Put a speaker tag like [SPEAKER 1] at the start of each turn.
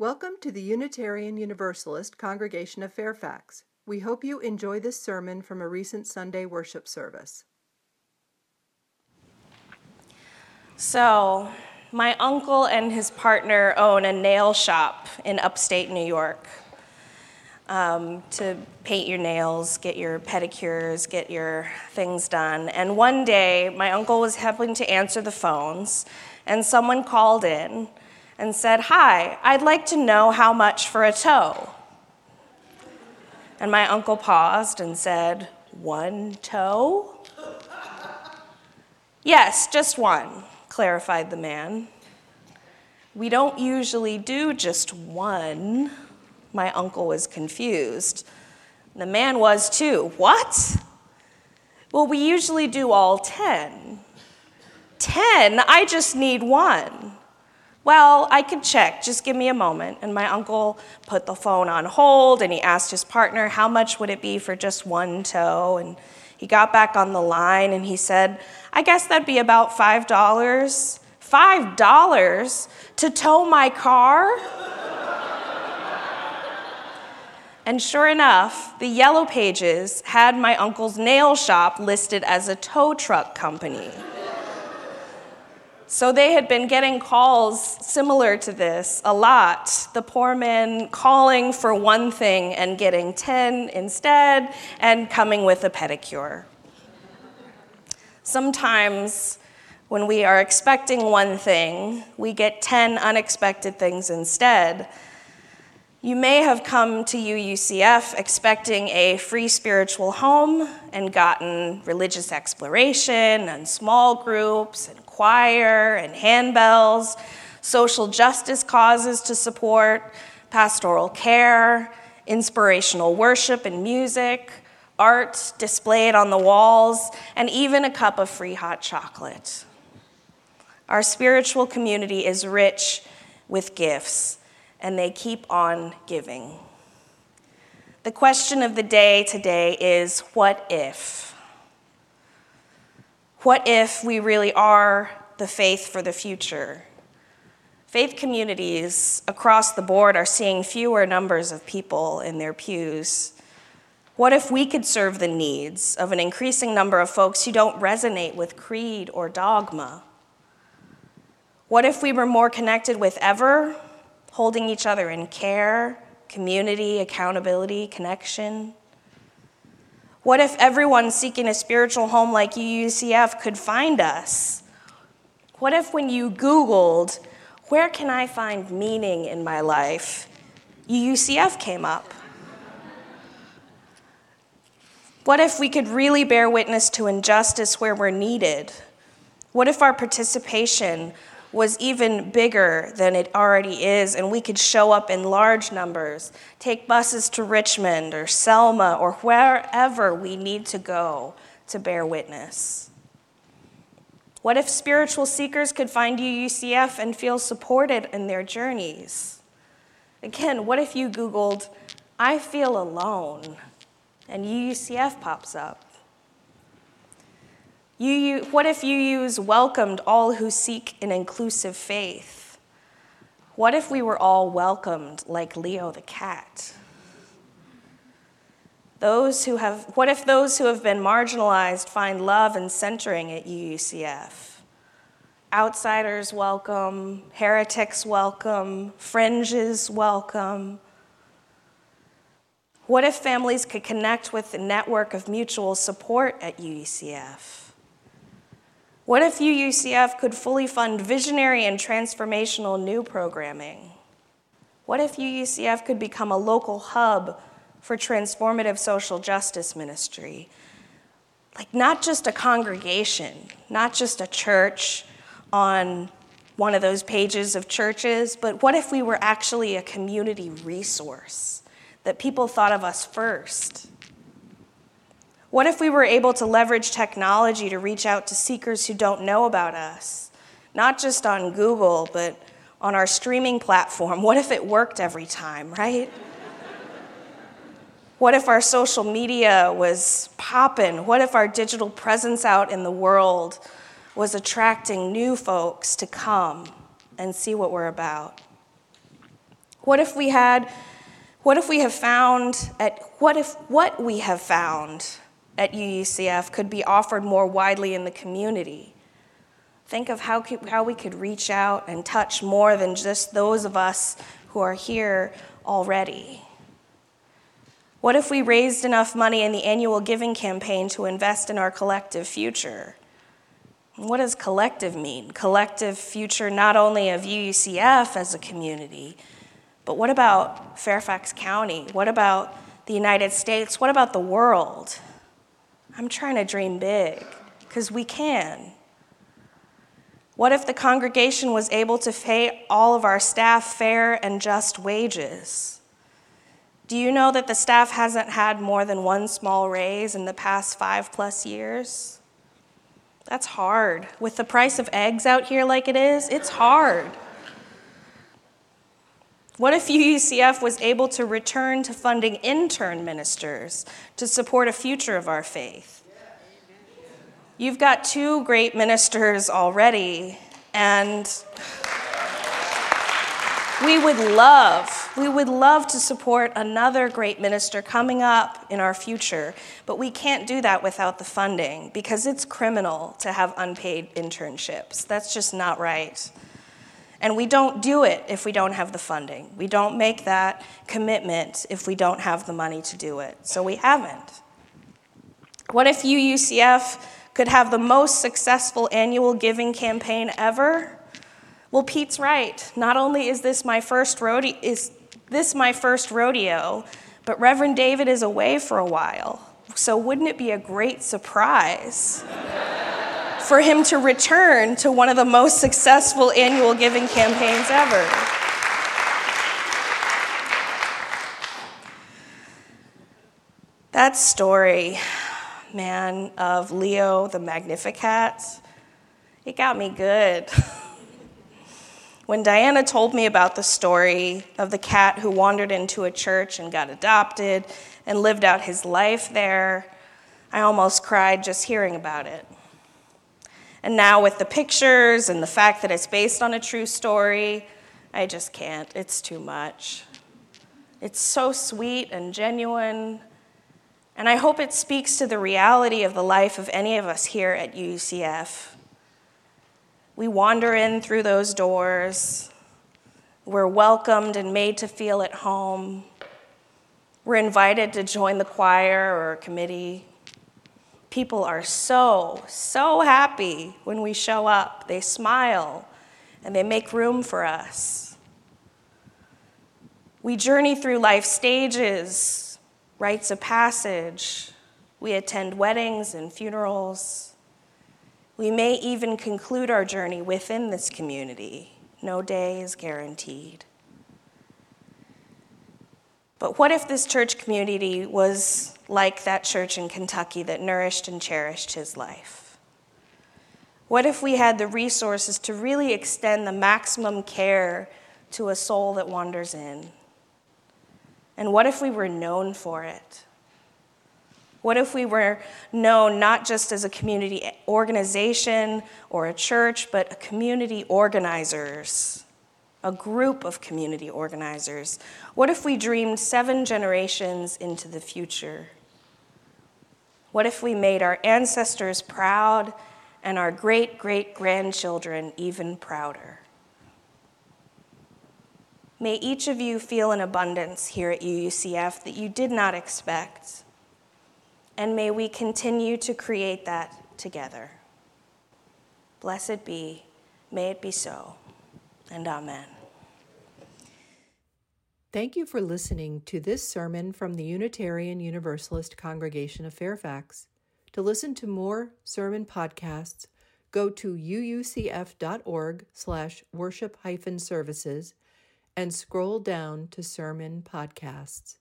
[SPEAKER 1] Welcome to the Unitarian Universalist Congregation of Fairfax. We hope you enjoy this sermon from a recent Sunday worship service.
[SPEAKER 2] So, my uncle and his partner own a nail shop in upstate New York. Um, to paint your nails, get your pedicures, get your things done. And one day, my uncle was helping to answer the phones, and someone called in and said, Hi, I'd like to know how much for a toe. And my uncle paused and said, One toe? yes, just one, clarified the man. We don't usually do just one. My uncle was confused. The man was too. What? Well, we usually do all 10. 10? I just need one. Well, I could check, just give me a moment. And my uncle put the phone on hold and he asked his partner, How much would it be for just one toe? And he got back on the line and he said, I guess that'd be about $5. $5 to tow my car? And sure enough, the Yellow Pages had my uncle's nail shop listed as a tow truck company. So they had been getting calls similar to this a lot. The poor man calling for one thing and getting 10 instead, and coming with a pedicure. Sometimes, when we are expecting one thing, we get 10 unexpected things instead. You may have come to UUCF expecting a free spiritual home and gotten religious exploration and small groups and choir and handbells, social justice causes to support, pastoral care, inspirational worship and music, art displayed on the walls, and even a cup of free hot chocolate. Our spiritual community is rich with gifts and they keep on giving. The question of the day today is what if? What if we really are the faith for the future? Faith communities across the board are seeing fewer numbers of people in their pews. What if we could serve the needs of an increasing number of folks who don't resonate with creed or dogma? What if we were more connected with ever holding each other in care, community, accountability, connection? What if everyone seeking a spiritual home like UUCF could find us? What if when you Googled, where can I find meaning in my life, UUCF came up? What if we could really bear witness to injustice where we're needed? What if our participation was even bigger than it already is, and we could show up in large numbers, take buses to Richmond or Selma or wherever we need to go to bear witness. What if spiritual seekers could find UUCF and feel supported in their journeys? Again, what if you Googled, I feel alone, and UUCF pops up? You, what if UU's welcomed all who seek an inclusive faith? What if we were all welcomed like Leo the cat? Those who have, what if those who have been marginalized find love and centering at UUCF? Outsiders welcome, heretics welcome, fringes welcome. What if families could connect with the network of mutual support at UUCF? What if UUCF could fully fund visionary and transformational new programming? What if UUCF could become a local hub for transformative social justice ministry? Like, not just a congregation, not just a church on one of those pages of churches, but what if we were actually a community resource that people thought of us first? What if we were able to leverage technology to reach out to seekers who don't know about us? Not just on Google, but on our streaming platform. What if it worked every time, right? What if our social media was popping? What if our digital presence out in the world was attracting new folks to come and see what we're about? What if we had, what if we have found at, what if what we have found at UUCF could be offered more widely in the community? Think of how, how we could reach out and touch more than just those of us who are here already. What if we raised enough money in the annual giving campaign to invest in our collective future? What does collective mean? Collective future not only of UUCF as a community, but what about Fairfax County? What about the United States? What about the world? I'm trying to dream big because we can. What if the congregation was able to pay all of our staff fair and just wages? Do you know that the staff hasn't had more than one small raise in the past five plus years? That's hard. With the price of eggs out here like it is, it's hard. What if UUCF was able to return to funding intern ministers to support a future of our faith? You've got two great ministers already, and we would love, we would love to support another great minister coming up in our future, but we can't do that without the funding because it's criminal to have unpaid internships. That's just not right. And we don't do it if we don't have the funding. We don't make that commitment if we don't have the money to do it. So we haven't. What if UUCF could have the most successful annual giving campaign ever? Well, Pete's right. Not only is this my first rodeo, is this my first rodeo, but Reverend David is away for a while. So wouldn't it be a great surprise for him to return to one of the most successful annual giving campaigns ever? That story man, of Leo the Magnificat, it got me good. when Diana told me about the story of the cat who wandered into a church and got adopted and lived out his life there, I almost cried just hearing about it. And now, with the pictures and the fact that it's based on a true story, I just can't. It's too much. It's so sweet and genuine and I hope it speaks to the reality of the life of any of us here at UUCF. We wander in through those doors. We're welcomed and made to feel at home. We're invited to join the choir or committee. People are so, so happy when we show up. They smile and they make room for us. We journey through life stages rites of passage. We attend weddings and funerals. We may even conclude our journey within this community. No day is guaranteed. But what if this church community was like that church in Kentucky that nourished and cherished his life? What if we had the resources to really extend the maximum care to a soul that wanders in? And what if we were known for it? What if we were known not just as a community organization or a church, but a community organizers, a group of community organizers? What if we dreamed seven generations into the future? What if we made our ancestors proud and our great great grandchildren even prouder? May each of you feel an abundance here at UUCF that you did not expect. And may we continue to create that together. Blessed be, may it be so, and amen.
[SPEAKER 1] Thank you for listening to this sermon from the Unitarian Universalist Congregation of Fairfax. To listen to more sermon podcasts, go to uucf.org slash worship hyphen services and scroll down to Sermon Podcasts.